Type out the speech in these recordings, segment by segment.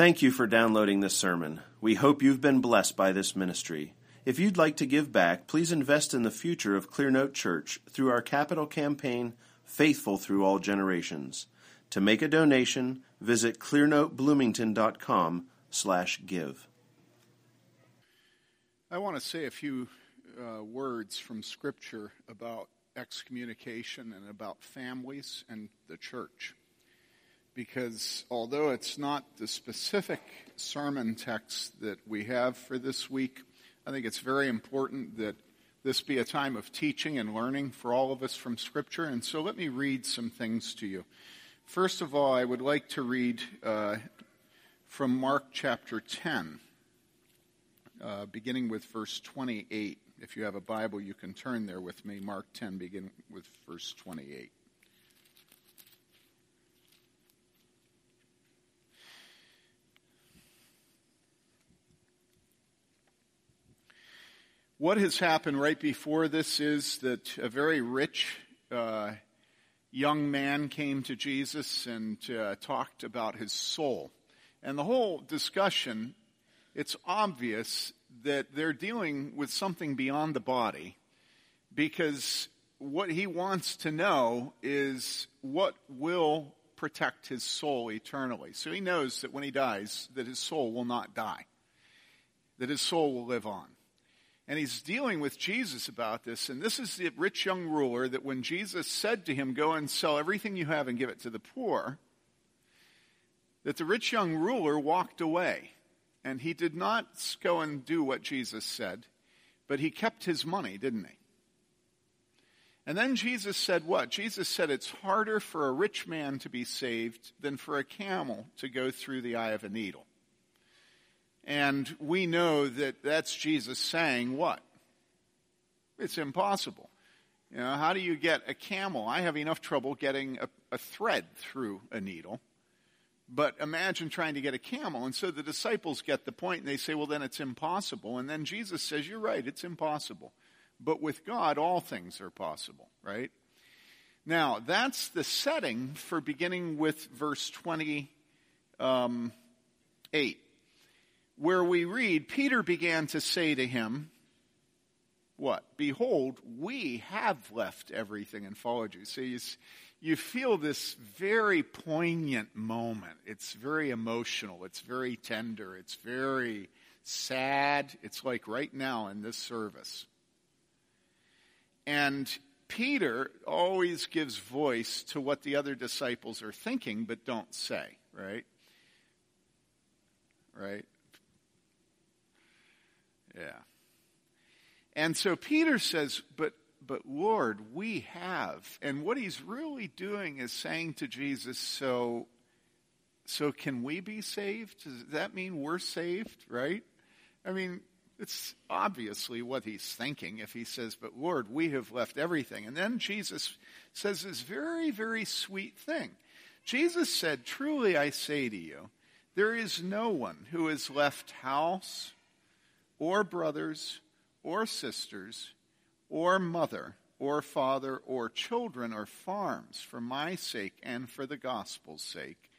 Thank you for downloading this sermon. We hope you've been blessed by this ministry. If you'd like to give back, please invest in the future of Clearnote Church through our capital campaign, Faithful Through All Generations. To make a donation, visit clearnotebloomington.com slash give. I want to say a few uh, words from Scripture about excommunication and about families and the church. Because although it's not the specific sermon text that we have for this week, I think it's very important that this be a time of teaching and learning for all of us from Scripture. And so let me read some things to you. First of all, I would like to read uh, from Mark chapter 10, uh, beginning with verse 28. If you have a Bible, you can turn there with me. Mark 10, begin with verse 28. What has happened right before this is that a very rich uh, young man came to Jesus and uh, talked about his soul. And the whole discussion, it's obvious that they're dealing with something beyond the body because what he wants to know is what will protect his soul eternally. So he knows that when he dies, that his soul will not die, that his soul will live on. And he's dealing with Jesus about this. And this is the rich young ruler that when Jesus said to him, Go and sell everything you have and give it to the poor, that the rich young ruler walked away. And he did not go and do what Jesus said, but he kept his money, didn't he? And then Jesus said what? Jesus said it's harder for a rich man to be saved than for a camel to go through the eye of a needle. And we know that that's Jesus saying what? It's impossible. You know, how do you get a camel? I have enough trouble getting a, a thread through a needle. But imagine trying to get a camel. And so the disciples get the point and they say, well, then it's impossible. And then Jesus says, you're right, it's impossible. But with God, all things are possible, right? Now, that's the setting for beginning with verse 28. Um, Where we read, Peter began to say to him, What? Behold, we have left everything and followed you. So you, you feel this very poignant moment. It's very emotional. It's very tender. It's very sad. It's like right now in this service. And Peter always gives voice to what the other disciples are thinking but don't say, right? Right? Yeah. And so Peter says, but, but Lord, we have. And what he's really doing is saying to Jesus, so, so can we be saved? Does that mean we're saved, right? I mean, it's obviously what he's thinking if he says, but Lord, we have left everything. And then Jesus says this very, very sweet thing. Jesus said, truly I say to you, there is no one who has left house or brothers or sisters or mother or father or children or farms for my sake and for the gospel's sake,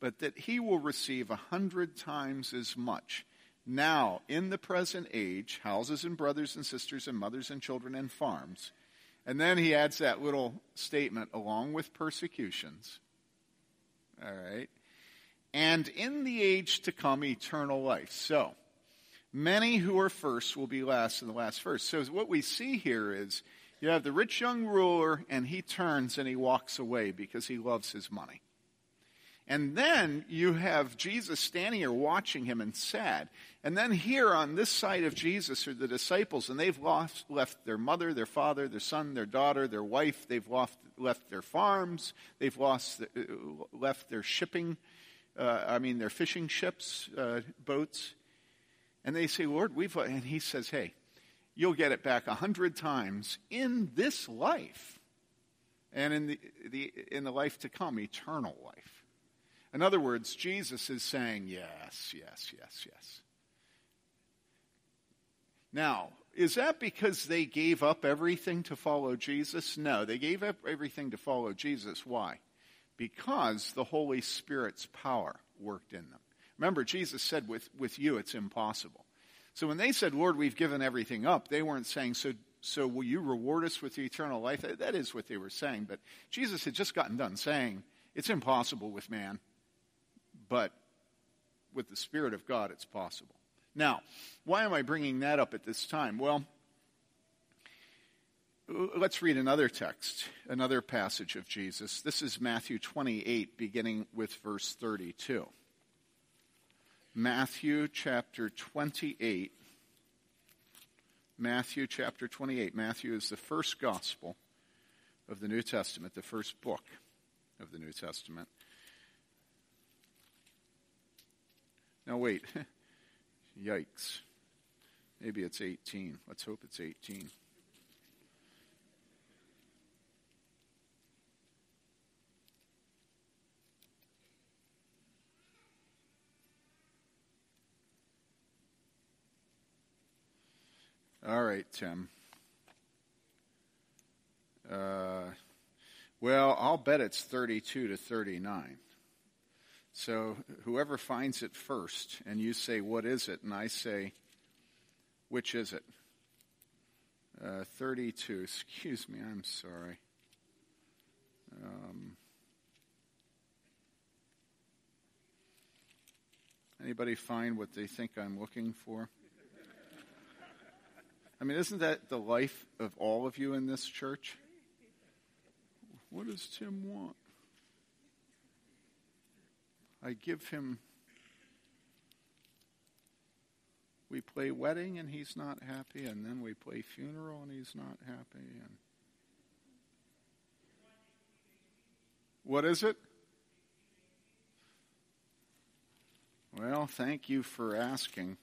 but that he will receive a hundred times as much now in the present age, houses and brothers and sisters and mothers and children and farms. And then he adds that little statement along with persecutions. All right. And in the age to come, eternal life. So, Many who are first will be last and the last first. So what we see here is you have the rich young ruler and he turns and he walks away because he loves his money. And then you have Jesus standing here watching him and sad. And then here on this side of Jesus are the disciples, and they've lost, left their mother, their father, their son, their daughter, their wife. They've lost, left their farms. They've lost, uh, left their shipping, uh, I mean, their fishing ships, uh, boats. And they say, Lord, we've, uh, and he says, hey, you'll get it back a hundred times in this life and in the, the, in the life to come, eternal life. In other words, Jesus is saying, yes, yes, yes, yes. Now, is that because they gave up everything to follow Jesus? No, they gave up everything to follow Jesus. Why? Because the Holy Spirit's power worked in them. Remember, Jesus said, with, with you, it's impossible. So when they said, Lord, we've given everything up, they weren't saying, so, so will you reward us with eternal life? That is what they were saying. But Jesus had just gotten done saying, it's impossible with man, but with the Spirit of God, it's possible. Now, why am I bringing that up at this time? Well, let's read another text, another passage of Jesus. This is Matthew 28, beginning with verse 32. Matthew chapter 28. Matthew chapter 28. Matthew is the first gospel of the New Testament, the first book of the New Testament. Now, wait. Yikes. Maybe it's 18. Let's hope it's 18. All right, Tim. Uh, well, I'll bet it's 32 to 39. So whoever finds it first, and you say, What is it? And I say, Which is it? Uh, 32. Excuse me, I'm sorry. Um, anybody find what they think I'm looking for? I mean, isn't that the life of all of you in this church? What does Tim want? I give him. We play wedding and he's not happy, and then we play funeral and he's not happy. And what is it? Well, thank you for asking.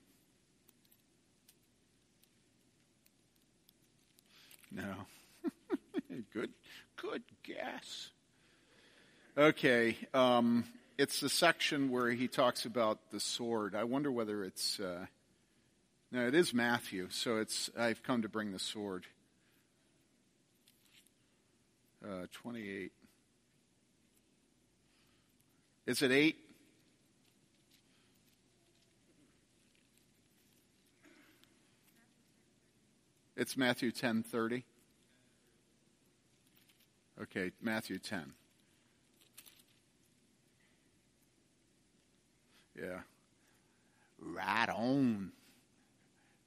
No. good, good guess. Okay. Um, it's the section where he talks about the sword. I wonder whether it's. Uh, no, it is Matthew, so it's. I've come to bring the sword. Uh, 28. Is it 8? It's Matthew 10:30. Okay, Matthew 10. Yeah. Right on.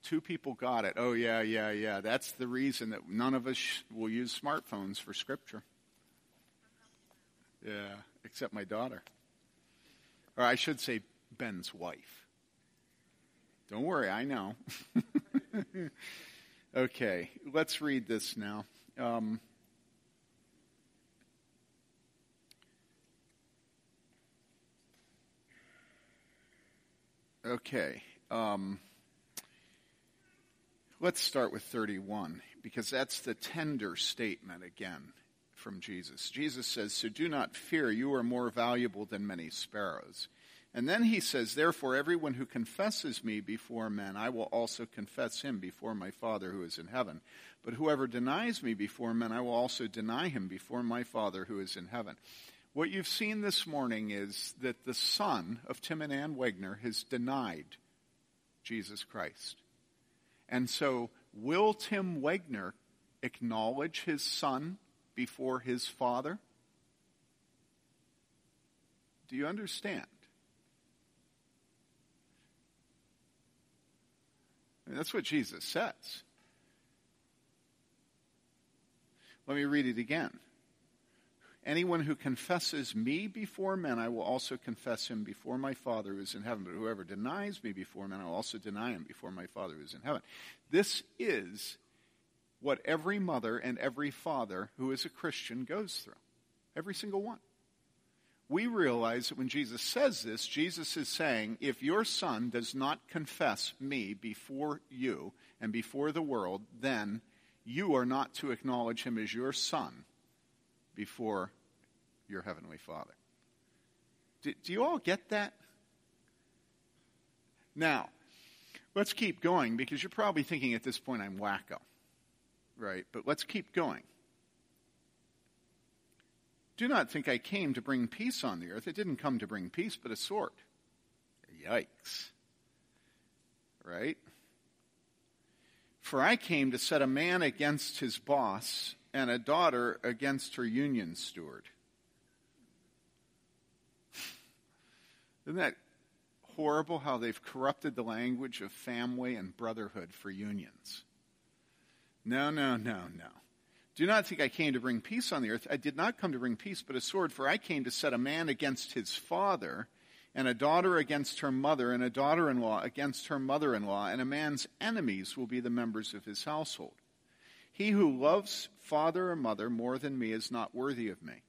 Two people got it. Oh, yeah, yeah, yeah. That's the reason that none of us will use smartphones for scripture. Yeah, except my daughter. Or I should say, Ben's wife. Don't worry, I know. okay, let's read this now. Um, Okay. Um, let's start with 31 because that's the tender statement again from Jesus. Jesus says, So do not fear, you are more valuable than many sparrows. And then he says, Therefore, everyone who confesses me before men, I will also confess him before my Father who is in heaven. But whoever denies me before men, I will also deny him before my Father who is in heaven. What you've seen this morning is that the son of Tim and Ann Wegner has denied Jesus Christ. And so, will Tim Wegner acknowledge his son before his father? Do you understand? Mean, that's what Jesus says. Let me read it again. Anyone who confesses me before men, I will also confess him before my Father who is in heaven. But whoever denies me before men, I will also deny him before my Father who is in heaven. This is what every mother and every father who is a Christian goes through. Every single one. We realize that when Jesus says this, Jesus is saying, if your son does not confess me before you and before the world, then you are not to acknowledge him as your son before your Heavenly Father. Do, do you all get that? Now, let's keep going because you're probably thinking at this point I'm wacko, right? But let's keep going. Do not think I came to bring peace on the earth. It didn't come to bring peace, but a sword. Yikes. Right? For I came to set a man against his boss and a daughter against her union steward. Isn't that horrible how they've corrupted the language of family and brotherhood for unions? No, no, no, no. Do not think I came to bring peace on the earth. I did not come to bring peace, but a sword, for I came to set a man against his father, and a daughter against her mother, and a daughter in law against her mother in law, and a man's enemies will be the members of his household. He who loves father or mother more than me is not worthy of me.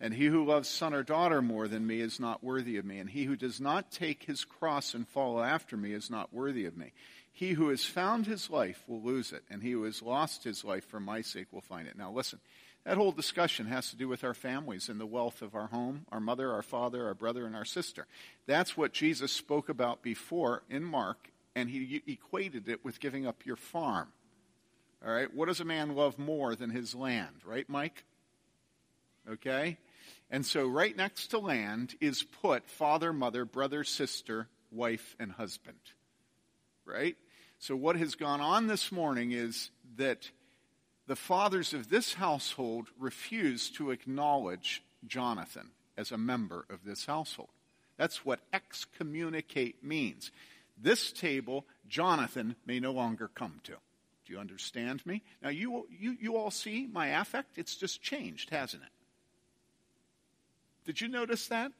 And he who loves son or daughter more than me is not worthy of me. And he who does not take his cross and follow after me is not worthy of me. He who has found his life will lose it, and he who has lost his life for my sake will find it. Now listen, that whole discussion has to do with our families and the wealth of our home, our mother, our father, our brother, and our sister. That's what Jesus spoke about before in Mark, and he equated it with giving up your farm. All right? What does a man love more than his land, right, Mike? Okay? And so, right next to land is put father, mother, brother, sister, wife, and husband. Right? So, what has gone on this morning is that the fathers of this household refuse to acknowledge Jonathan as a member of this household. That's what excommunicate means. This table, Jonathan may no longer come to. Do you understand me? Now, you, you, you all see my affect? It's just changed, hasn't it? Did you notice that?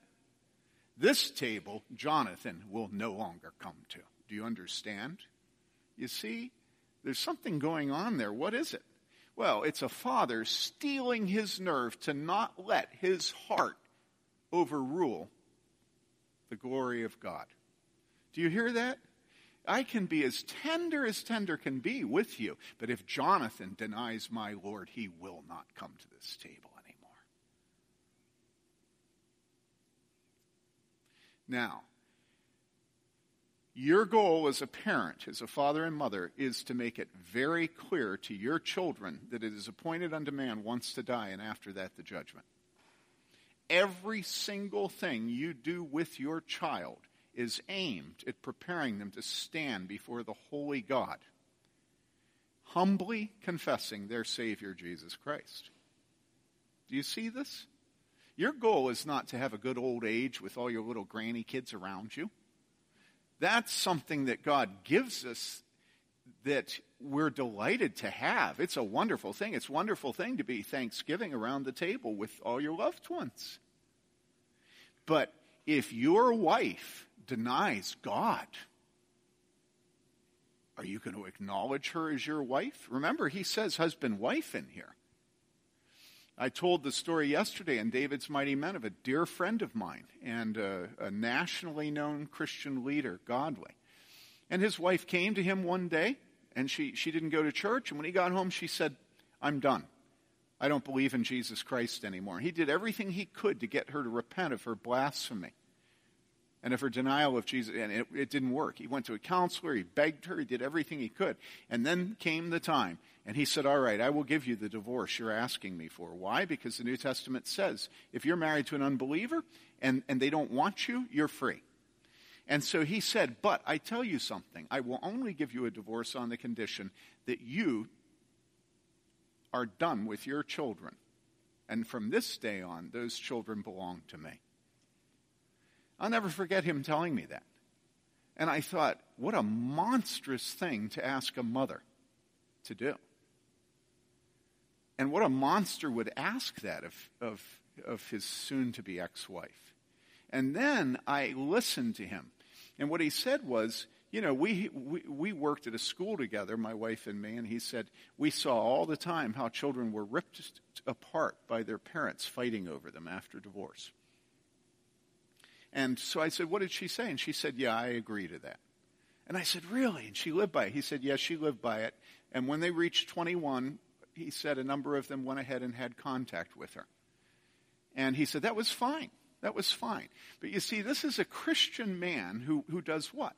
This table, Jonathan will no longer come to. Do you understand? You see, there's something going on there. What is it? Well, it's a father steeling his nerve to not let his heart overrule the glory of God. Do you hear that? I can be as tender as tender can be with you, but if Jonathan denies my Lord, he will not come to this table. Anymore. Now, your goal as a parent, as a father and mother, is to make it very clear to your children that it is appointed unto man once to die, and after that, the judgment. Every single thing you do with your child is aimed at preparing them to stand before the holy God, humbly confessing their Savior, Jesus Christ. Do you see this? Your goal is not to have a good old age with all your little granny kids around you. That's something that God gives us that we're delighted to have. It's a wonderful thing. It's a wonderful thing to be Thanksgiving around the table with all your loved ones. But if your wife denies God, are you going to acknowledge her as your wife? Remember, he says husband wife in here. I told the story yesterday in David's Mighty Men of a dear friend of mine and a, a, nationally known Christian leader, Godly. And his wife came to him one day, and she, she didn't go to church. And when he got home, she said, I'm done. I don't believe in Jesus Christ anymore. He did everything he could to get her to repent of her blasphemy and of her denial of Jesus, and it, it, didn't work. He went to a counselor, he begged her, he did everything he could. And then came the time, and he said, All right, I will give you the divorce you're asking me for. Why? Because the New Testament says if you're married to an unbeliever and, and they don't want you, you're free. And so he said, But I tell you something, I will only give you a divorce on the condition that you are done with your children. And from this day on, those children belong to me. I'll never forget him telling me that. And I thought, what a monstrous thing to ask a mother to do. And what a monster would ask that of, of, of his soon to be ex wife. And then I listened to him. And what he said was, you know, we, we, we worked at a school together, my wife and me, and he said, we saw all the time how children were ripped apart by their parents fighting over them after divorce. And so I said, What did she say? And she said, Yeah, I agree to that. And I said, Really? And she lived by it. He said, Yes, she lived by it. And when they reached 21, he said a number of them went ahead and had contact with her. And he said, That was fine. That was fine. But you see, this is a Christian man who, who does what?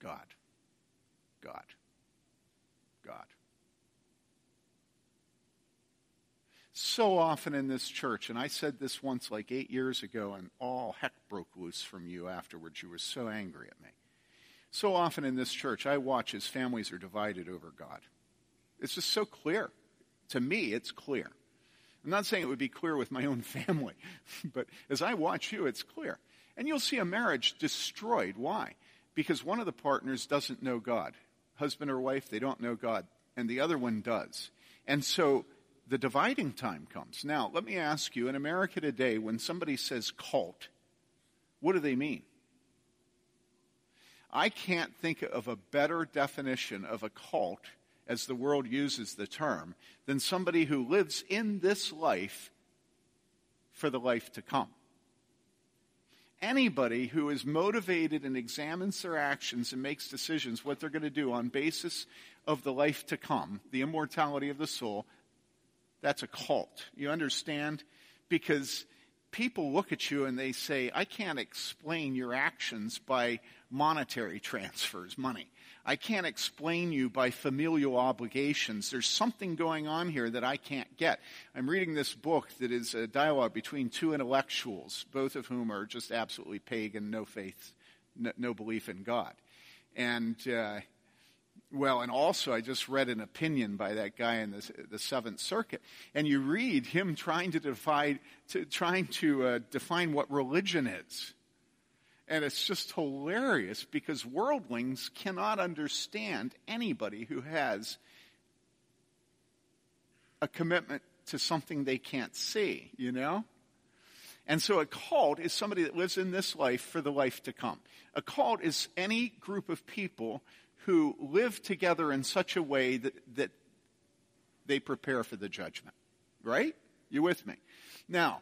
God. God. God. So often in this church, and I said this once like eight years ago, and all heck broke loose from you afterwards. You were so angry at me. So often in this church, I watch as families are divided over God. It's just so clear. To me, it's clear. I'm not saying it would be clear with my own family, but as I watch you, it's clear. And you'll see a marriage destroyed. Why? Because one of the partners doesn't know God. Husband or wife, they don't know God, and the other one does. And so the dividing time comes. Now, let me ask you in America today, when somebody says cult, what do they mean? I can't think of a better definition of a cult, as the world uses the term, than somebody who lives in this life for the life to come. Anybody who is motivated and examines their actions and makes decisions what they're going to do on basis of the life to come, the immortality of the soul, that's a cult. You understand? Because people look at you and they say, I can't explain your actions by monetary transfers, money. I can't explain you by familial obligations. There's something going on here that I can't get. I'm reading this book that is a dialogue between two intellectuals, both of whom are just absolutely pagan, no faith, no, no belief in God. And, uh, well, and also I just read an opinion by that guy in the, the Seventh Circuit, and you read him trying to define, to, trying to uh, define what religion is. And it's just hilarious because worldlings cannot understand anybody who has a commitment to something they can't see, you know? And so a cult is somebody that lives in this life for the life to come. A cult is any group of people who live together in such a way that, that they prepare for the judgment. Right? You with me? Now,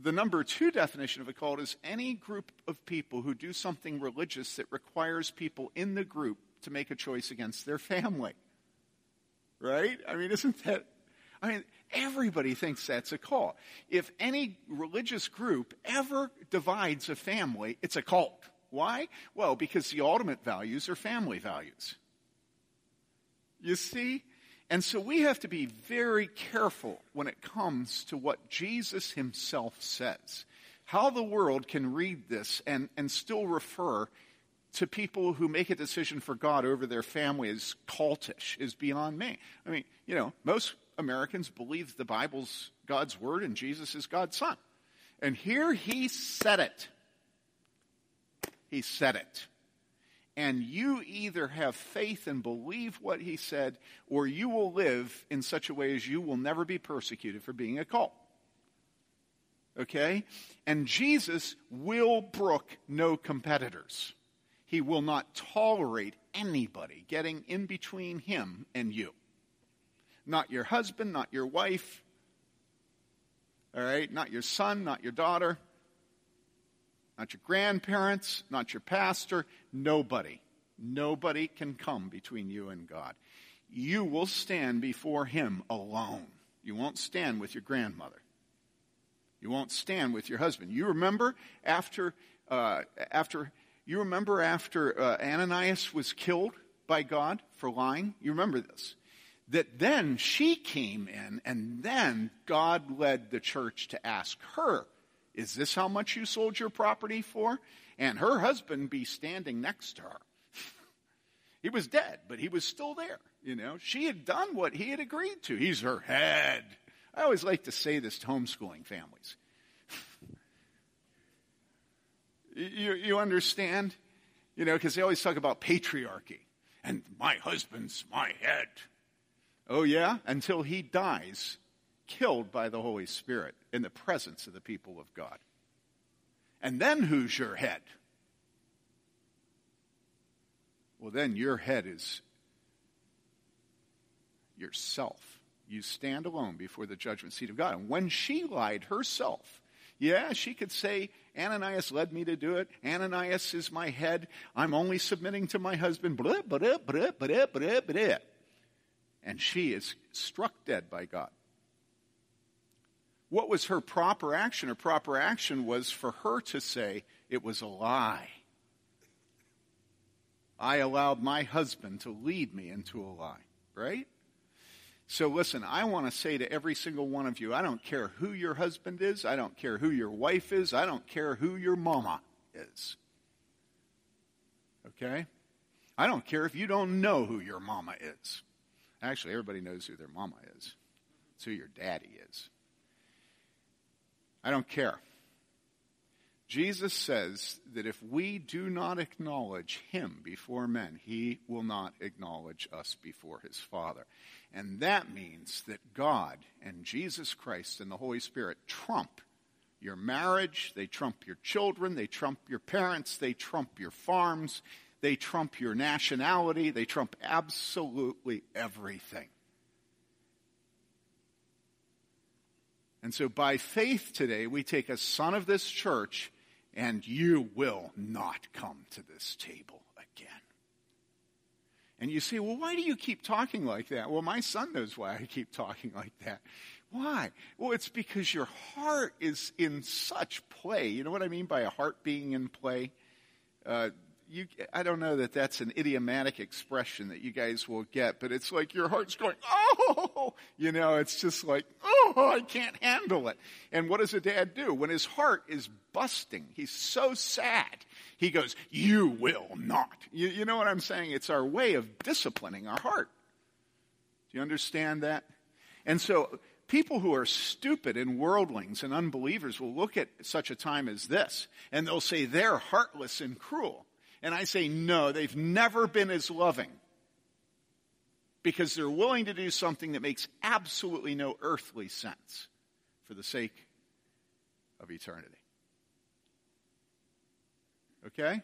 the number two definition of a cult is any group of people who do something religious that requires people in the group to make a choice against their family. Right? I mean, isn't that? I mean, everybody thinks that's a cult. If any religious group ever divides a family, it's a cult. Why? Well, because the ultimate values are family values. You see? And so we have to be very careful when it comes to what Jesus himself says. How the world can read this and, and still refer to people who make a decision for God over their family as cultish is beyond me. I mean, you know, most Americans believe the Bible's God's word and Jesus is God's son. And here he said it. He said it. And you either have faith and believe what he said, or you will live in such a way as you will never be persecuted for being a cult. Okay? And Jesus will brook no competitors. He will not tolerate anybody getting in between him and you. Not your husband, not your wife, all right? Not your son, not your daughter, not your grandparents, not your pastor, nobody. Nobody can come between you and God. You will stand before Him alone. You won't stand with your grandmother. You won't stand with your husband. You remember after, uh, after, you remember after uh, Ananias was killed by God for lying? You remember this. That then she came in and then God led the church to ask her is this how much you sold your property for? And her husband be standing next to her. he was dead, but he was still there. You know, she had done what he had agreed to. He's her head. I always like to say this to homeschooling families. you, you understand? You know, because they always talk about patriarchy. And my husband's my head. Oh, yeah? Until he dies, killed by the Holy Spirit in the presence of the people of God. And then who's your head? Well, then your head is yourself. You stand alone before the judgment seat of God. And when she lied herself, yeah, she could say, Ananias led me to do it. Ananias is my head. I'm only submitting to my husband. Blah, blah, blah, blah, blah, blah. And she is struck dead by God what was her proper action? Her proper action was for her to say, it was a lie. I allowed my husband to lead me into a lie, right? So listen, I want to say to every single one of you, I don't care who your husband is, I don't care who your wife is, I don't care who your mama is. Okay? I don't care if you don't know who your mama is. Actually, everybody knows who their mama is. It's who your daddy is. I don't care. Jesus says that if we do not acknowledge him before men, he will not acknowledge us before his Father. And that means that God and Jesus Christ and the Holy Spirit trump your marriage, they trump your children, they trump your parents, they trump your farms, they trump your nationality, they trump absolutely everything. And so by faith today, we take a son of this church and you will not come to this table again. And you say, well, why do you keep talking like that? Well, my son knows why I keep talking like that. Why? Well, it's because your heart is in such play. You know what I mean by a heart being in play? Uh, you, I don't know that that's an idiomatic expression that you guys will get, but it's like your heart's going, oh, you know, it's just like, oh, I can't handle it. And what does a dad do? When his heart is busting, he's so sad, he goes, you will not. You, you know what I'm saying? It's our way of disciplining our heart. Do you understand that? And so, people who are stupid and worldlings and unbelievers will look at such a time as this and they'll say they're heartless and cruel. And I say, no, they've never been as loving because they're willing to do something that makes absolutely no earthly sense for the sake of eternity. Okay?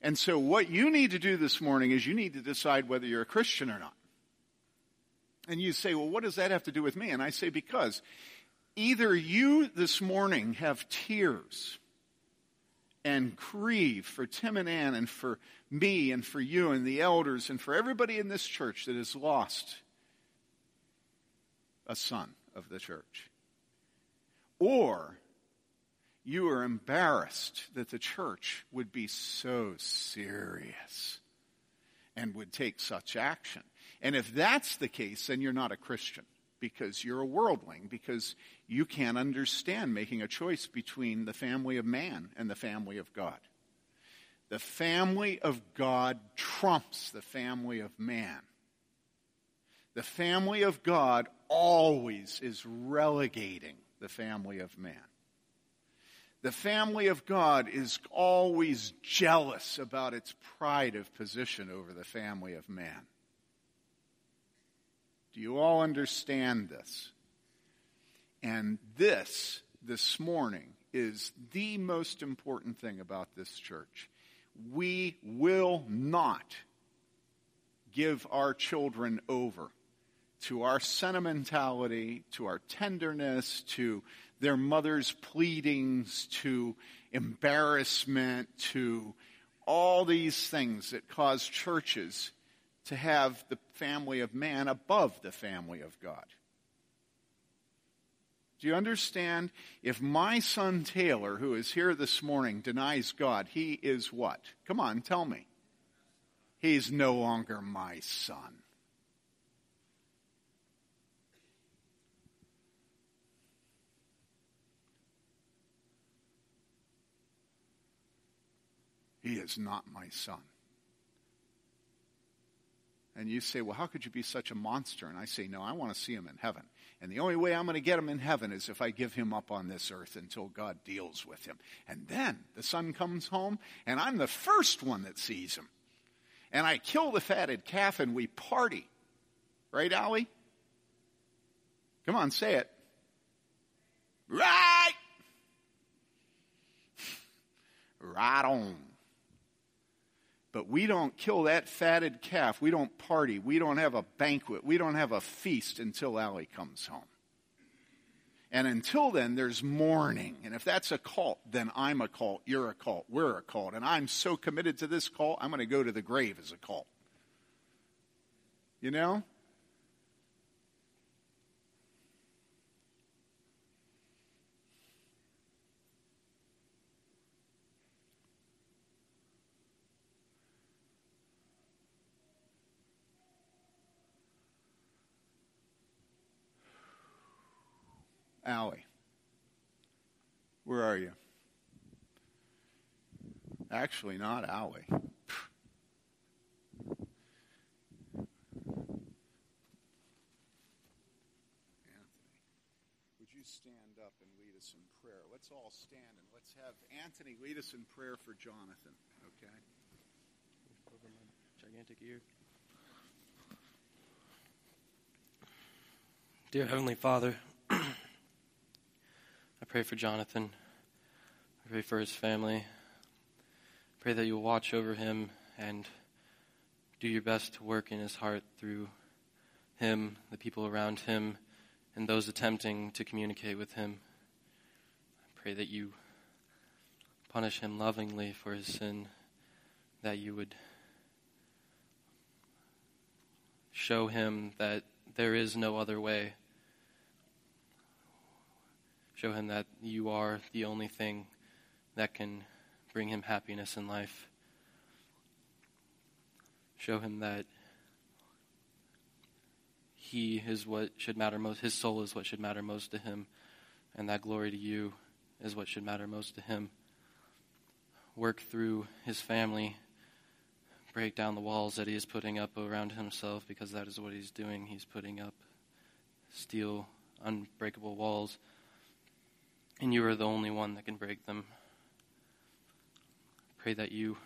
And so, what you need to do this morning is you need to decide whether you're a Christian or not. And you say, well, what does that have to do with me? And I say, because either you this morning have tears and grieve for Tim and Ann and for me and for you and the elders and for everybody in this church that has lost a son of the church. Or you are embarrassed that the church would be so serious and would take such action. And if that's the case, then you're not a Christian because you're a worldling, because you can't understand making a choice between the family of man and the family of God. The family of God trumps the family of man. The family of God always is relegating the family of man. The family of God is always jealous about its pride of position over the family of man. Do you all understand this? And this, this morning, is the most important thing about this church. We will not give our children over to our sentimentality, to our tenderness, to their mother's pleadings, to embarrassment, to all these things that cause churches to have the family of man above the family of God. Do you understand? If my son Taylor, who is here this morning, denies God, he is what? Come on, tell me. He's no longer my son. He is not my son. And you say, well, how could you be such a monster? And I say, no, I want to see him in heaven. And the only way I'm going to get him in heaven is if I give him up on this earth until God deals with him. And then the son comes home, and I'm the first one that sees him. And I kill the fatted calf, and we party. Right, Allie? Come on, say it. Right! right on. But we don't kill that fatted calf. We don't party. We don't have a banquet. We don't have a feast until Allie comes home. And until then, there's mourning. And if that's a cult, then I'm a cult. You're a cult. We're a cult. And I'm so committed to this cult, I'm going to go to the grave as a cult. You know? Allie. Where are you? Actually, not Allie. Anthony. Would you stand up and lead us in prayer? Let's all stand and let's have Anthony lead us in prayer for Jonathan, okay? Over my gigantic ear. Dear Heavenly Father, I pray for Jonathan. I pray for his family. Pray that you'll watch over him and do your best to work in his heart through him, the people around him, and those attempting to communicate with him. I pray that you punish him lovingly for his sin, that you would show him that there is no other way. Show him that you are the only thing that can bring him happiness in life. Show him that he is what should matter most. His soul is what should matter most to him, and that glory to you is what should matter most to him. Work through his family, break down the walls that he is putting up around himself, because that is what he's doing. He's putting up steel, unbreakable walls, and you are the only one that can break them. Pray that you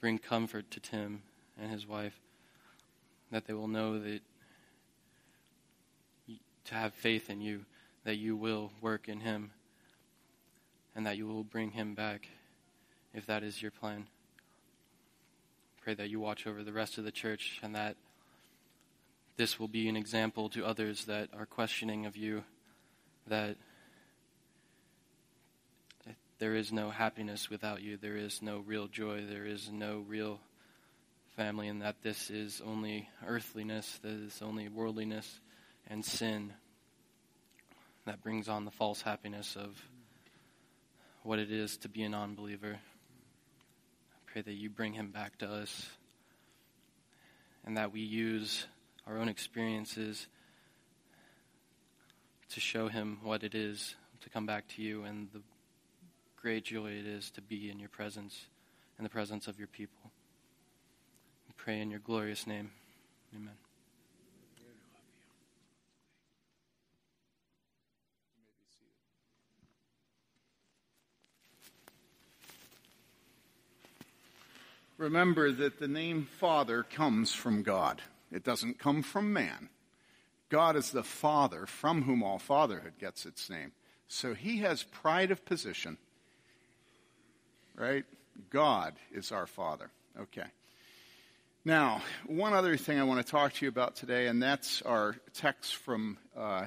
bring comfort to Tim and his wife, that they will know that to have faith in you, that you will work in him, and that you will bring him back if that is your plan. Pray that you watch over the rest of the church and that this will be an example to others that are questioning of you that there is no happiness without you, there is no real joy, there is no real family, and that this is only earthliness, that is only worldliness and sin that brings on the false happiness of what it is to be a non believer. I pray that you bring him back to us and that we use our own experiences to show him what it is to come back to you and the great joy it is to be in your presence, in the presence of your people. We pray in your glorious name. Amen. remember that the name Father comes from God. It doesn't come from man. God is the Father from whom all fatherhood gets its name. So he has pride of position. Right? God is our Father. Okay. Now, one other thing I want to talk to you about today, and that's our text from uh,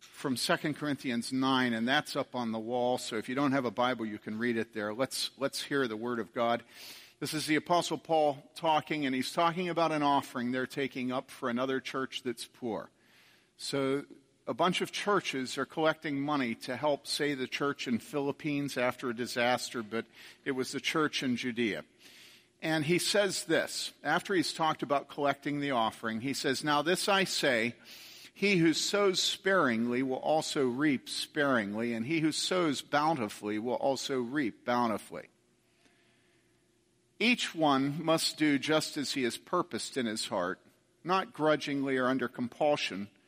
from 2 Corinthians 9, and that's up on the wall. So if you don't have a Bible, you can read it there. Let's let's hear the Word of God. This is the Apostle Paul talking, and he's talking about an offering they're taking up for another church that's poor. So, a bunch of churches are collecting money to help, say, the church in Philippines after a disaster, but it was the church in Judea. And he says this, after he's talked about collecting the offering, he says, Now this I say, he who sows sparingly will also reap sparingly, and he who sows bountifully will also reap bountifully. Each one must do just as he has purposed in his heart, not grudgingly or under compulsion,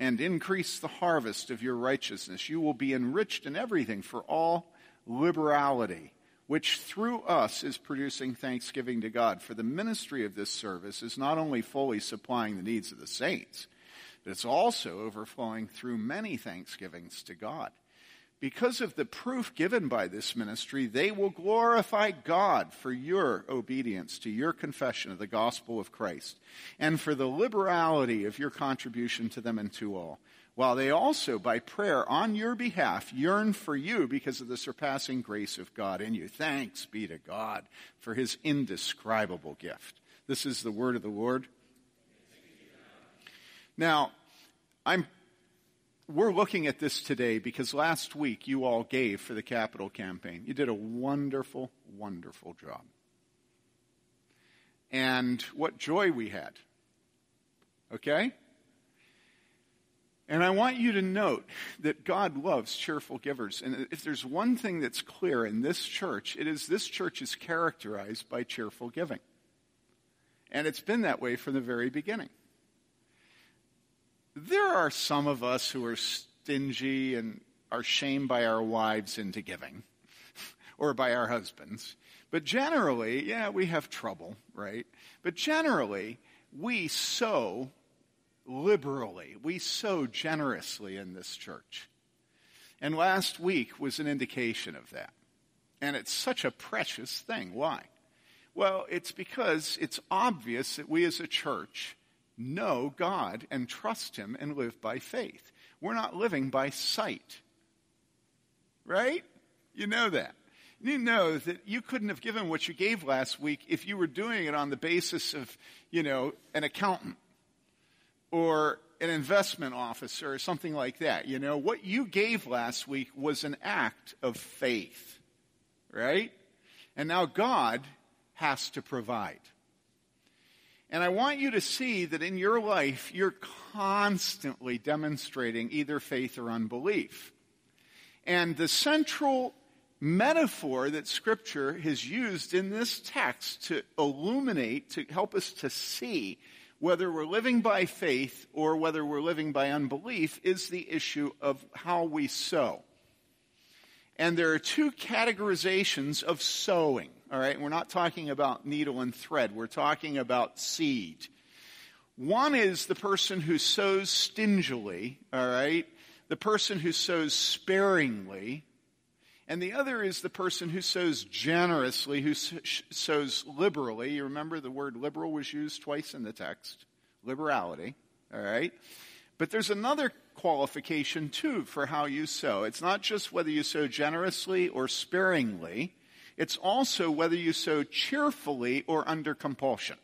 and increase the harvest of your righteousness. You will be enriched in everything for all liberality, which through us is producing thanksgiving to God. For the ministry of this service is not only fully supplying the needs of the saints, but it's also overflowing through many thanksgivings to God. Because of the proof given by this ministry, they will glorify God for your obedience to your confession of the gospel of Christ and for the liberality of your contribution to them and to all. while they also, by prayer on your behalf, yearn for you because of the surpassing grace of God in you. Thanks be to God for his indescribable gift. This is the word of the Lord. Now, I'm, we're looking at this today because last week you all gave for the capital campaign. You did a wonderful, wonderful job. And what joy we had. Okay? And I want you to note that God loves cheerful givers. And if there's one thing that's clear in this church, it is this church is characterized by cheerful giving. And it's been that way from the very beginning. There are some of us who are stingy and are shamed by our wives into giving or by our husbands. But generally, yeah, we have trouble, right? But generally, we sow liberally. We sow generously in this church. And last week was an indication of that. And it's such a precious thing. Why? Well, it's because it's obvious that we as a church know God and trust Him and live by faith. We're not living by sight. Right? You know that. You know that you couldn't have given what you gave last week if you were doing it on the basis of, you know, an accountant or an investment officer or something like that. You know, what you gave last week was an act of faith, right? And now God has to provide. And I want you to see that in your life, you're constantly demonstrating either faith or unbelief. And the central metaphor that Scripture has used in this text to illuminate, to help us to see whether we're living by faith or whether we're living by unbelief, is the issue of how we sow. And there are two categorizations of sowing, all right? We're not talking about needle and thread, we're talking about seed. One is the person who sows stingily, all right? The person who sows sparingly, and the other is the person who sows generously, who sows liberally. You remember the word liberal was used twice in the text liberality, all right? But there's another qualification too for how you sow. It's not just whether you sow generously or sparingly, it's also whether you sow cheerfully or under compulsion.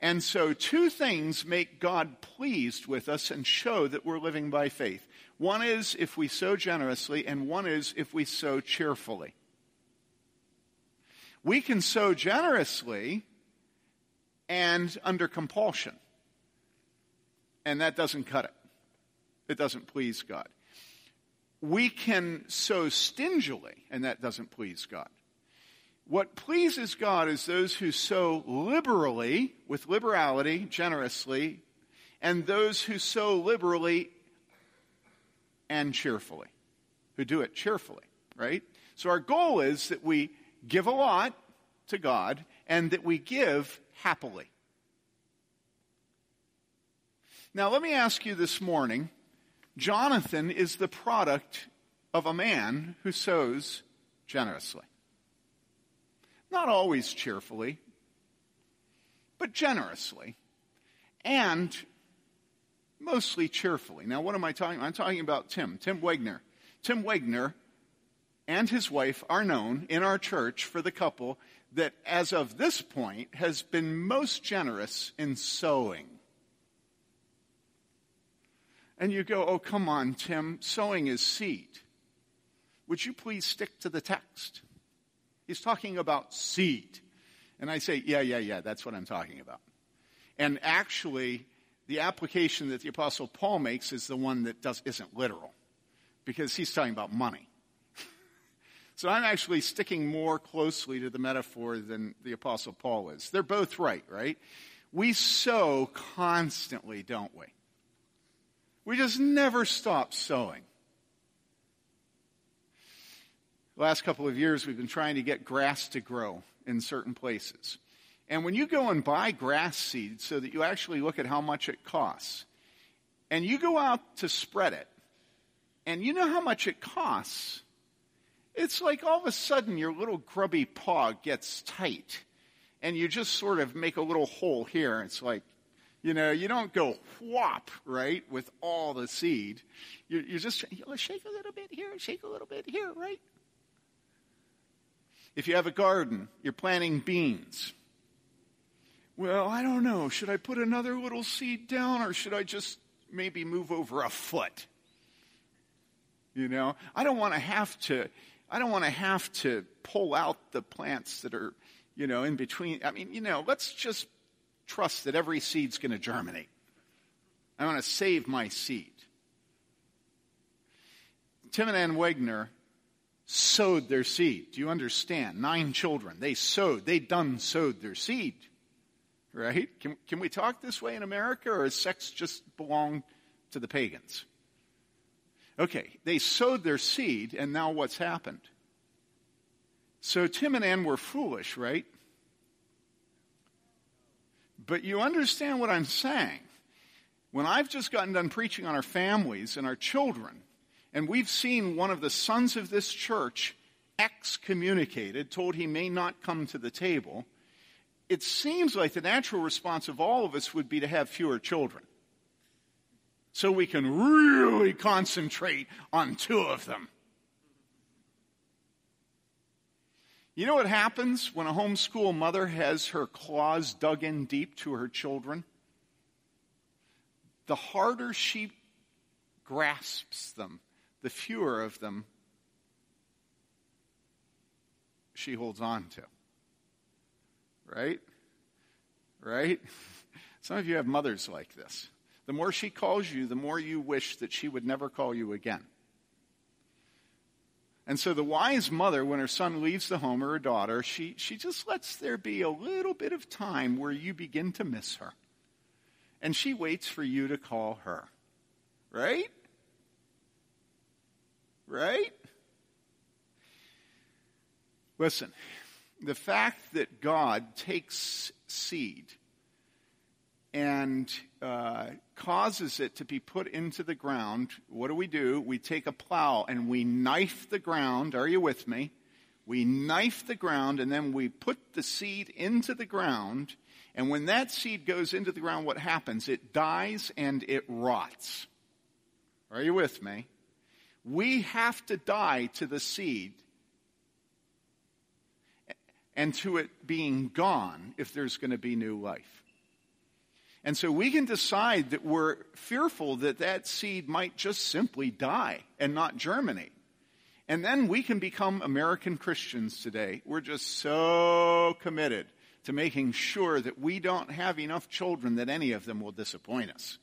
And so, two things make God pleased with us and show that we're living by faith. One is if we sow generously, and one is if we sow cheerfully. We can sow generously and under compulsion. And that doesn't cut it. It doesn't please God. We can sow stingily, and that doesn't please God. What pleases God is those who sow liberally, with liberality, generously, and those who sow liberally and cheerfully, who do it cheerfully, right? So our goal is that we give a lot to God and that we give happily. Now, let me ask you this morning Jonathan is the product of a man who sows generously. Not always cheerfully, but generously. And mostly cheerfully. Now, what am I talking? I'm talking about Tim, Tim Wegner. Tim Wegner and his wife are known in our church for the couple that, as of this point, has been most generous in sowing. And you go, oh, come on, Tim, sowing is seed. Would you please stick to the text? He's talking about seed. And I say, yeah, yeah, yeah, that's what I'm talking about. And actually, the application that the Apostle Paul makes is the one that does, isn't literal, because he's talking about money. so I'm actually sticking more closely to the metaphor than the Apostle Paul is. They're both right, right? We sow constantly, don't we? We just never stop sowing. The last couple of years, we've been trying to get grass to grow in certain places. And when you go and buy grass seed so that you actually look at how much it costs, and you go out to spread it, and you know how much it costs, it's like all of a sudden your little grubby paw gets tight, and you just sort of make a little hole here. It's like, You know, you don't go whop, right, with all the seed. You're, you're just, you shake a little bit here, shake a little bit here, right? If you have a garden, you're planting beans. Well, I don't know. Should I put another little seed down or should I just maybe move over a foot? You know, I don't want to have to, I don't want to have to pull out the plants that are, you know, in between. I mean, you know, let's just trust that every seed's going to germinate. I want to save my seed. Tim and Ann Wegner sowed their seed. Do you understand? Nine children. They sowed. They done sowed their seed. Right? Can, can we talk this way in America or does sex just belong to the pagans? Okay, they sowed their seed and now what's happened? So Tim and Ann were foolish, right? But you understand what I'm saying. When I've just gotten done preaching on our families and our children, and we've seen one of the sons of this church excommunicated, told he may not come to the table, it seems like the natural response of all of us would be to have fewer children. So we can really concentrate on two of them. You know what happens when a homeschool mother has her claws dug in deep to her children? The harder she grasps them, the fewer of them she holds on to. Right? Right? Some of you have mothers like this. The more she calls you, the more you wish that she would never call you again. And so the wise mother, when her son leaves the home or her daughter, she, she just lets there be a little bit of time where you begin to miss her. And she waits for you to call her. Right? Right? Listen, the fact that God takes seed and uh, causes it to be put into the ground, what do we do? We take a plow and we knife the ground. Are you with me? We knife the ground and then we put the seed into the ground. And when that seed goes into the ground, what happens? It dies and it rots. Are you with me? We have to die to the seed and to it being gone if there's going to be new life. And so we can decide that we're fearful that that seed might just simply die and not germinate. And then we can become American Christians today. We're just so committed to making sure that we don't have enough children that any of them will disappoint us.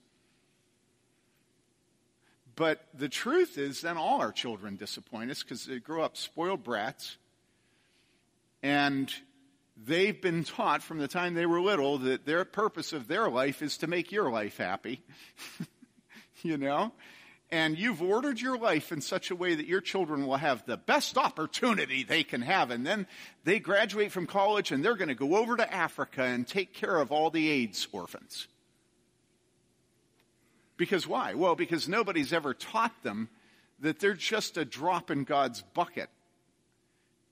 But the truth is, then all our children disappoint us because they grow up spoiled brats. And they've been taught from the time they were little that their purpose of their life is to make your life happy. you know? And you've ordered your life in such a way that your children will have the best opportunity they can have. And then they graduate from college and they're going to go over to Africa and take care of all the AIDS orphans. Because why? Well, because nobody's ever taught them that they're just a drop in God's bucket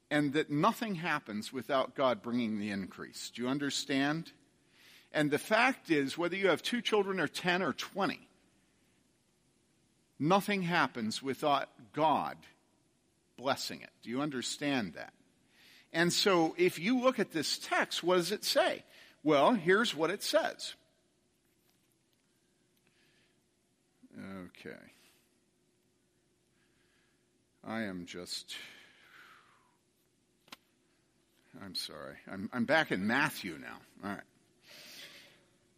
and that nothing happens without God bringing the increase. Do you understand? And the fact is, whether you have two children or 10 or 20, nothing happens without God blessing it. Do you understand that? And so, if you look at this text, what does it say? Well, here's what it says. Okay. I am just I'm sorry. I'm, I'm back in Matthew now. All right.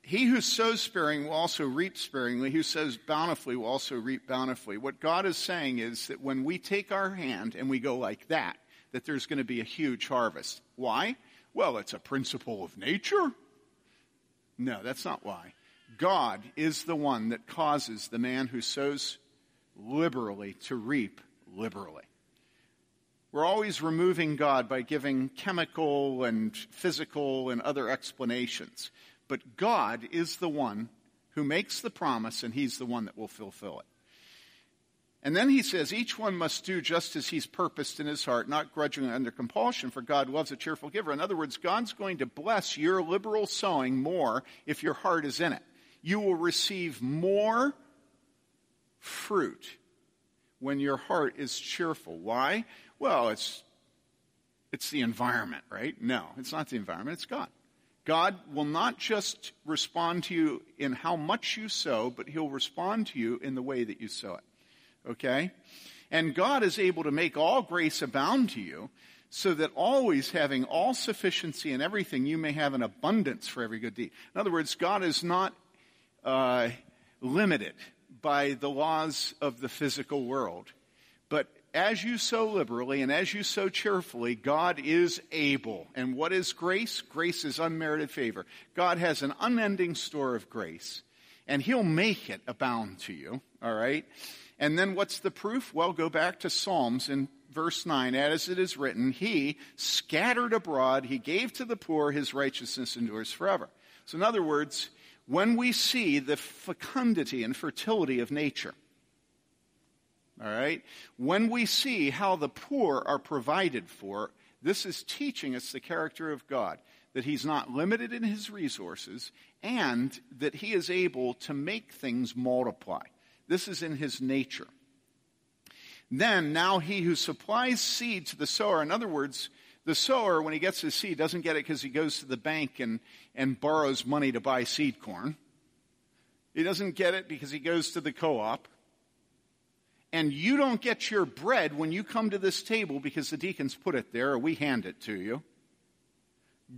He who sows sparingly will also reap sparingly. Who sows bountifully will also reap bountifully. What God is saying is that when we take our hand and we go like that, that there's going to be a huge harvest. Why? Well, it's a principle of nature. No, that's not why. God is the one that causes the man who sows liberally to reap liberally. We're always removing God by giving chemical and physical and other explanations. But God is the one who makes the promise, and He's the one that will fulfill it. And then he says, each one must do just as he's purposed in his heart, not grudgingly under compulsion, for God loves a cheerful giver. In other words, God's going to bless your liberal sowing more if your heart is in it. You will receive more fruit when your heart is cheerful. Why? Well, it's, it's the environment, right? No, it's not the environment, it's God. God will not just respond to you in how much you sow, but He'll respond to you in the way that you sow it. Okay? And God is able to make all grace abound to you, so that always having all sufficiency in everything, you may have an abundance for every good deed. In other words, God is not uh, limited by the laws of the physical world. But as you sow liberally and as you sow cheerfully, God is able. And what is grace? Grace is unmerited favor. God has an unending store of grace, and He'll make it abound to you, all right? And then what's the proof? Well, go back to Psalms in verse 9. As it is written, He scattered abroad, He gave to the poor, His righteousness endures forever. So, in other words, when we see the fecundity and fertility of nature, all right, when we see how the poor are provided for, this is teaching us the character of God, that He's not limited in His resources and that He is able to make things multiply. This is in His nature. Then, now He who supplies seed to the sower, in other words, the sower, when he gets his seed, doesn't get it because he goes to the bank and, and borrows money to buy seed corn. He doesn't get it because he goes to the co op. And you don't get your bread when you come to this table because the deacons put it there or we hand it to you.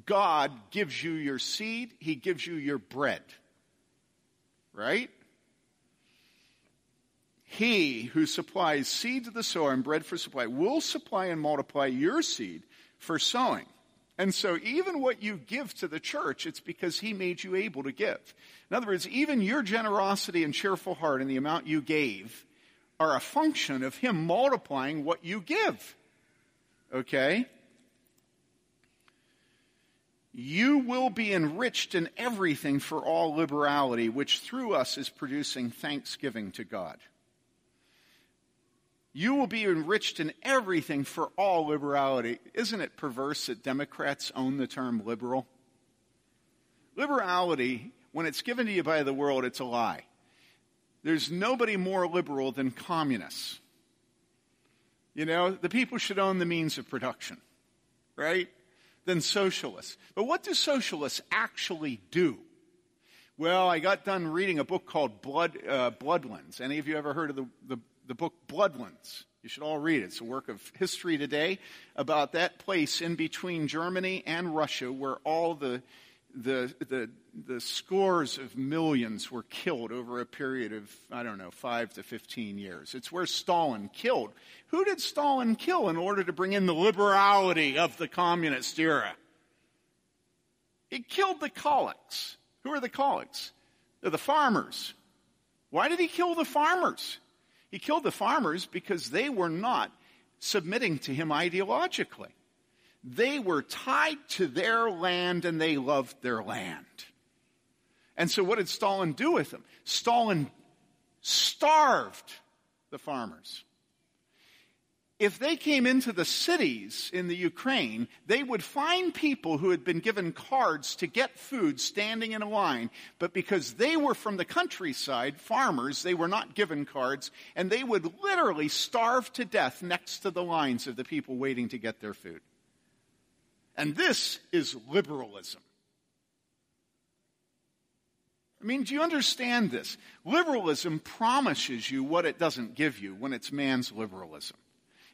God gives you your seed, He gives you your bread. Right? He who supplies seed to the sower and bread for supply will supply and multiply your seed for sowing. And so, even what you give to the church, it's because He made you able to give. In other words, even your generosity and cheerful heart and the amount you gave are a function of Him multiplying what you give. Okay? You will be enriched in everything for all liberality, which through us is producing thanksgiving to God. You will be enriched in everything for all liberality. Isn't it perverse that Democrats own the term liberal? Liberality, when it's given to you by the world, it's a lie. There's nobody more liberal than communists. You know, the people should own the means of production, right? Than socialists. But what do socialists actually do? Well, I got done reading a book called Blood, uh, Bloodlands. Any of you ever heard of the, the the book Bloodlands. You should all read it. It's a work of history today about that place in between Germany and Russia where all the, the, the, the scores of millions were killed over a period of, I don't know, five to 15 years. It's where Stalin killed. Who did Stalin kill in order to bring in the liberality of the communist era? He killed the Kulaks. Who are the Kulaks? They're the farmers. Why did he kill the farmers? He killed the farmers because they were not submitting to him ideologically. They were tied to their land and they loved their land. And so what did Stalin do with them? Stalin starved the farmers if they came into the cities in the Ukraine, they would find people who had been given cards to get food standing in a line, but because they were from the countryside, farmers, they were not given cards, and they would literally starve to death next to the lines of the people waiting to get their food. And this is liberalism. I mean, do you understand this? Liberalism promises you what it doesn't give you when it's man's liberalism.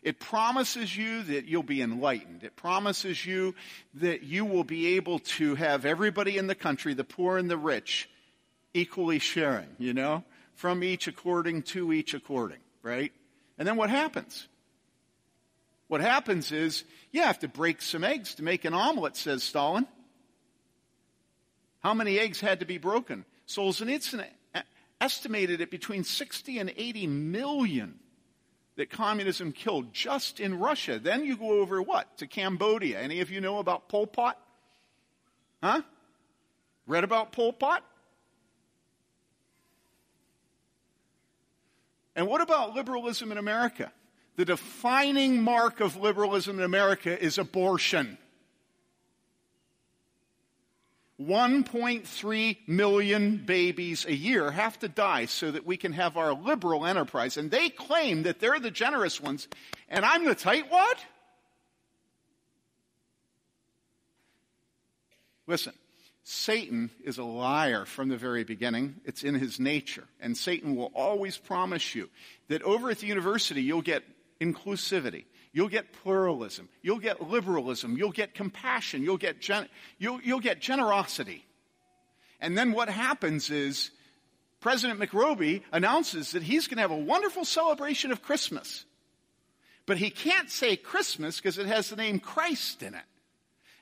It promises you that you'll be enlightened. It promises you that you will be able to have everybody in the country, the poor and the rich, equally sharing, you know, from each according to each according, right? And then what happens? What happens is you have to break some eggs to make an omelet, says Stalin. How many eggs had to be broken? Solzhenitsyn estimated it between 60 and 80 million that communism killed just in Russia. Then you go over what? To Cambodia. Any of you know about Pol Pot? Huh? Read about Pol Pot? And what about liberalism in America? The defining mark of liberalism in America is abortion. 1.3 million babies a year have to die so that we can have our liberal enterprise. And they claim that they're the generous ones, and I'm the tightwad? Listen, Satan is a liar from the very beginning. It's in his nature. And Satan will always promise you that over at the university you'll get inclusivity. You'll get pluralism. You'll get liberalism. You'll get compassion. You'll get, gen- you'll, you'll get generosity. And then what happens is President McRobbie announces that he's going to have a wonderful celebration of Christmas. But he can't say Christmas because it has the name Christ in it.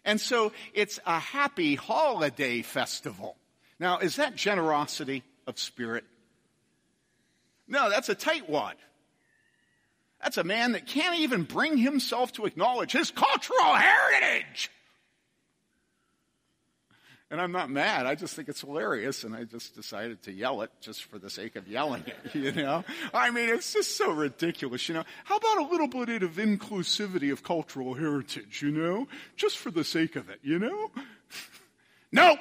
And so it's a happy holiday festival. Now, is that generosity of spirit? No, that's a tightwad. That's a man that can't even bring himself to acknowledge his cultural heritage. And I'm not mad. I just think it's hilarious, and I just decided to yell it just for the sake of yelling it, you know? I mean, it's just so ridiculous, you know? How about a little bit of inclusivity of cultural heritage, you know? Just for the sake of it, you know? no!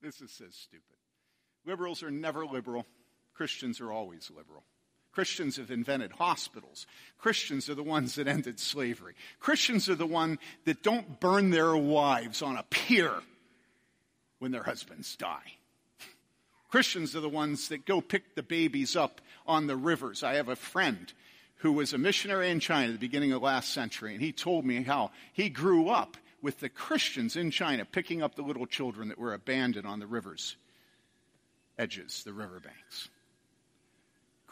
This is so stupid. Liberals are never liberal. Christians are always liberal. Christians have invented hospitals. Christians are the ones that ended slavery. Christians are the ones that don't burn their wives on a pier when their husbands die. Christians are the ones that go pick the babies up on the rivers. I have a friend who was a missionary in China at the beginning of last century, and he told me how he grew up with the Christians in China picking up the little children that were abandoned on the rivers edges, the riverbanks.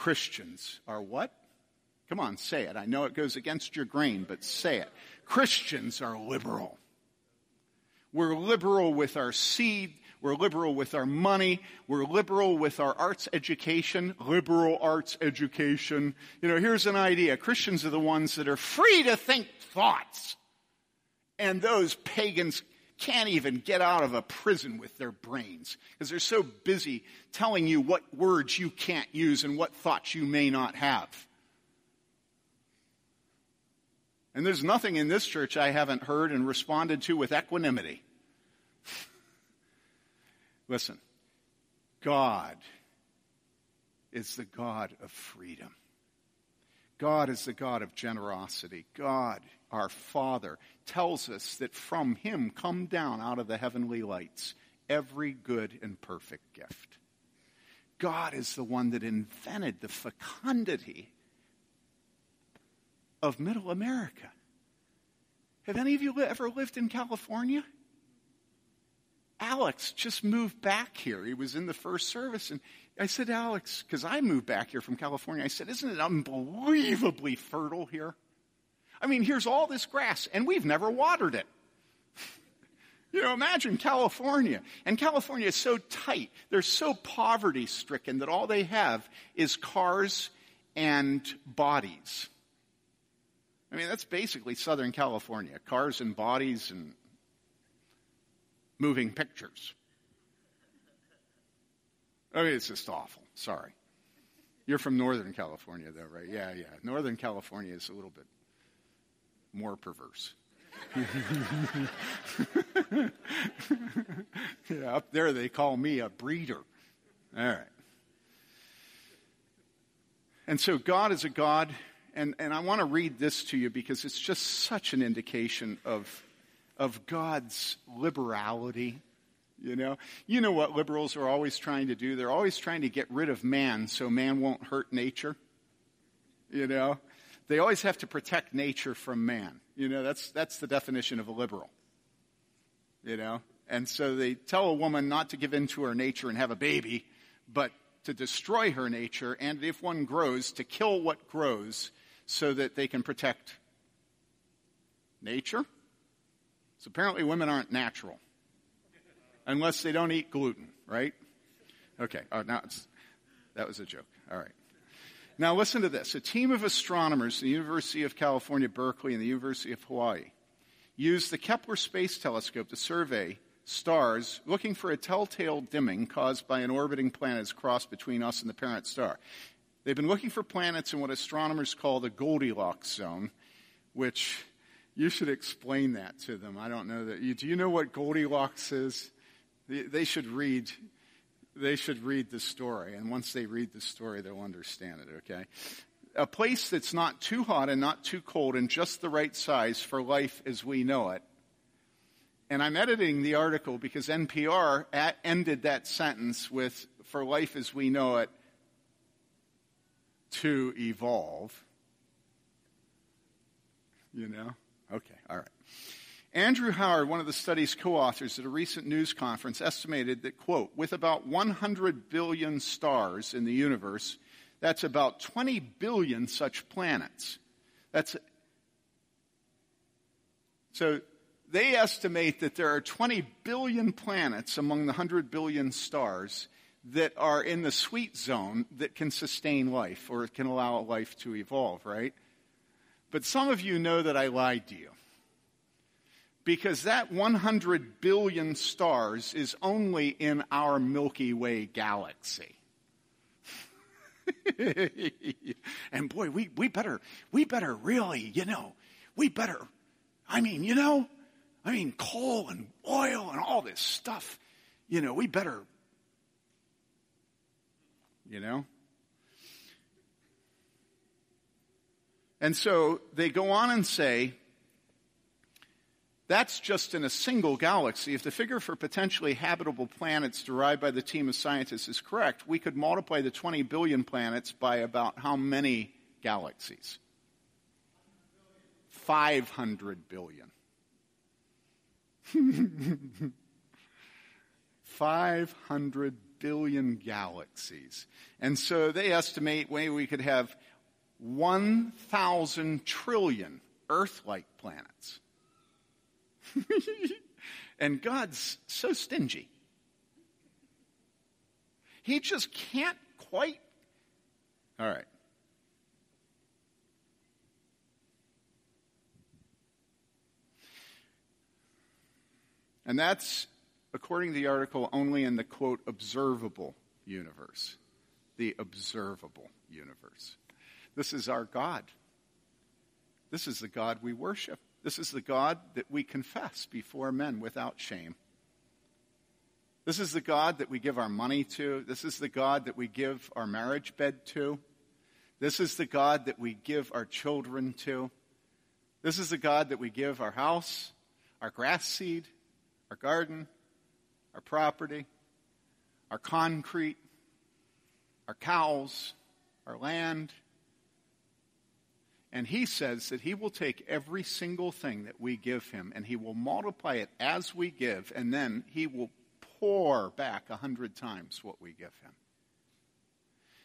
Christians are what? Come on, say it. I know it goes against your grain, but say it. Christians are liberal. We're liberal with our seed. We're liberal with our money. We're liberal with our arts education, liberal arts education. You know, here's an idea. Christians are the ones that are free to think thoughts. And those pagans can't even get out of a prison with their brains because they're so busy telling you what words you can't use and what thoughts you may not have. And there's nothing in this church I haven't heard and responded to with equanimity. Listen, God is the God of freedom. God is the God of generosity. God, our Father, tells us that from Him come down out of the heavenly lights every good and perfect gift. God is the one that invented the fecundity of middle America. Have any of you ever lived in California? Alex just moved back here. He was in the first service, and I said, Alex, because I moved back here from California, I said, Isn't it unbelievably fertile here? I mean, here's all this grass, and we've never watered it. You know, imagine California. And California is so tight. They're so poverty stricken that all they have is cars and bodies. I mean, that's basically Southern California cars and bodies and moving pictures. I mean, it's just awful. Sorry. You're from Northern California, though, right? Yeah, yeah. Northern California is a little bit more perverse. yeah, up there they call me a breeder. All right. And so God is a God, and, and I want to read this to you because it's just such an indication of, of God's liberality. You know, you know what liberals are always trying to do? They're always trying to get rid of man so man won't hurt nature. You know, they always have to protect nature from man. You know, that's, that's the definition of a liberal. You know? And so they tell a woman not to give in to her nature and have a baby, but to destroy her nature, and if one grows, to kill what grows so that they can protect nature. So apparently women aren't natural. Unless they don't eat gluten, right? Okay, oh, now that was a joke. All right. Now, listen to this. A team of astronomers the University of California, Berkeley, and the University of Hawaii used the Kepler Space Telescope to survey stars looking for a telltale dimming caused by an orbiting planet's cross between us and the parent star. They've been looking for planets in what astronomers call the Goldilocks zone, which You should explain that to them. I don't know that. You, do you know what Goldilocks is? They should read. They should read the story, and once they read the story, they'll understand it. Okay, a place that's not too hot and not too cold, and just the right size for life as we know it. And I'm editing the article because NPR ended that sentence with "for life as we know it." To evolve. You know? Okay, all right. Andrew Howard, one of the study's co authors at a recent news conference, estimated that, quote, with about 100 billion stars in the universe, that's about 20 billion such planets. That's so they estimate that there are 20 billion planets among the 100 billion stars that are in the sweet zone that can sustain life or can allow life to evolve, right? But some of you know that I lied to you. Because that 100 billion stars is only in our Milky Way galaxy. and boy, we, we better, we better really, you know, we better, I mean, you know, I mean, coal and oil and all this stuff, you know, we better, you know, And so they go on and say, that's just in a single galaxy. If the figure for potentially habitable planets derived by the team of scientists is correct, we could multiply the 20 billion planets by about how many galaxies? 500 billion. 500 billion galaxies. And so they estimate way we could have 1,000 trillion Earth like planets. and God's so stingy. He just can't quite. All right. And that's, according to the article, only in the quote, observable universe. The observable universe. This is our God. This is the God we worship. This is the God that we confess before men without shame. This is the God that we give our money to. This is the God that we give our marriage bed to. This is the God that we give our children to. This is the God that we give our house, our grass seed, our garden, our property, our concrete, our cows, our land, and he says that he will take every single thing that we give him and he will multiply it as we give, and then he will pour back a hundred times what we give him.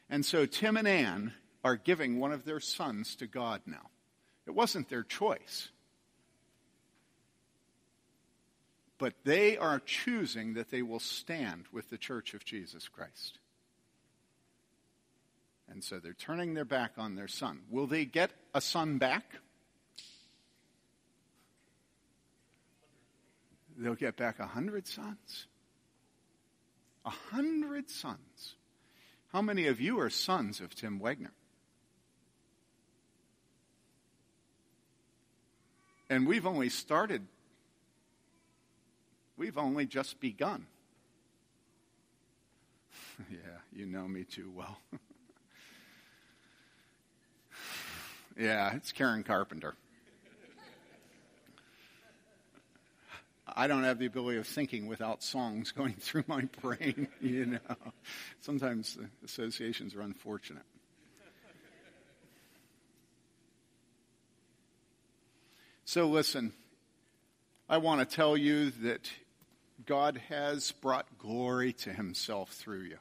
And so Tim and Ann are giving one of their sons to God now. It wasn't their choice. But they are choosing that they will stand with the Church of Jesus Christ. And so they're turning their back on their son. Will they get a son back? They'll get back a hundred sons. A hundred sons. How many of you are sons of Tim Wagner? And we've only started, we've only just begun. yeah, you know me too well. Yeah, it's Karen Carpenter. I don't have the ability of thinking without songs going through my brain, you know. Sometimes associations are unfortunate. So listen, I want to tell you that God has brought glory to himself through you.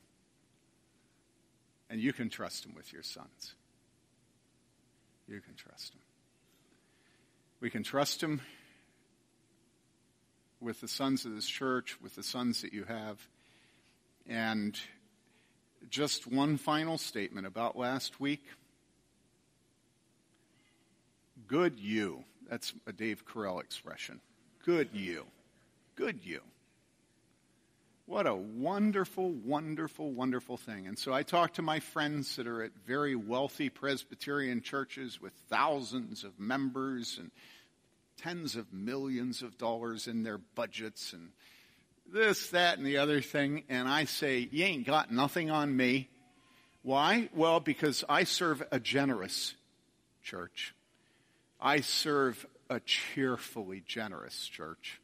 And you can trust him with your sons. You can trust Him. We can trust Him with the sons of this church, with the sons that you have. And just one final statement about last week. Good you. That's a Dave Carell expression. Good you. Good you. What a wonderful, wonderful, wonderful thing. And so I talk to my friends that are at very wealthy Presbyterian churches with thousands of members and tens of millions of dollars in their budgets and this, that, and the other thing. And I say, You ain't got nothing on me. Why? Well, because I serve a generous church. I serve a cheerfully generous church.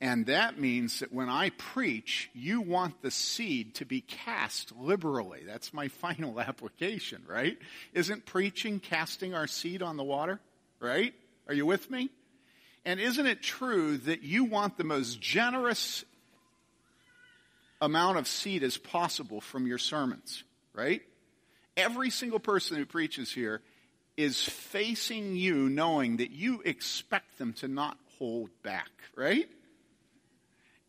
And that means that when I preach, you want the seed to be cast liberally. That's my final application, right? Isn't preaching casting our seed on the water? Right? Are you with me? And isn't it true that you want the most generous amount of seed as possible from your sermons, right? Every single person who preaches here is facing you knowing that you expect them to not hold back, right?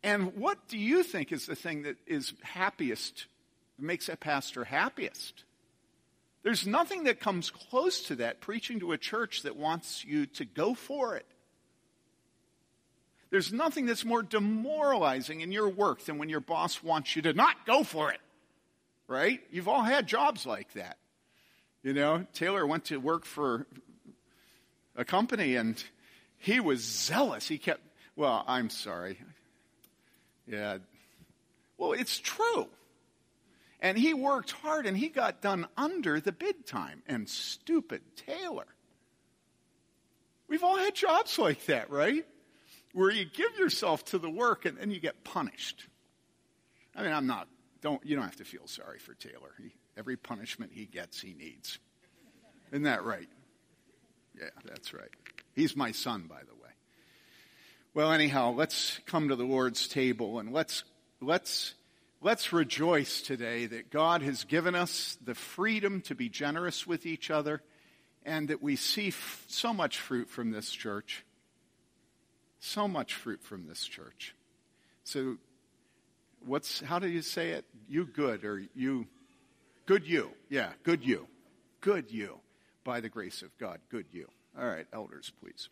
And what do you think is the thing that is happiest, makes a pastor happiest? There's nothing that comes close to that preaching to a church that wants you to go for it. There's nothing that's more demoralizing in your work than when your boss wants you to not go for it. Right? You've all had jobs like that. You know, Taylor went to work for a company and he was zealous. He kept, well, I'm sorry. Yeah. Well, it's true. And he worked hard and he got done under the bid time. And stupid Taylor. We've all had jobs like that, right? Where you give yourself to the work and then you get punished. I mean, I'm not, don't, you don't have to feel sorry for Taylor. He, every punishment he gets, he needs. Isn't that right? Yeah, that's right. He's my son, by the way. Well, anyhow, let's come to the Lord's table and let's, let's, let's rejoice today that God has given us the freedom to be generous with each other and that we see f- so much fruit from this church. So much fruit from this church. So, what's, how do you say it? You good or you, good you. Yeah, good you. Good you. By the grace of God, good you. All right, elders, please.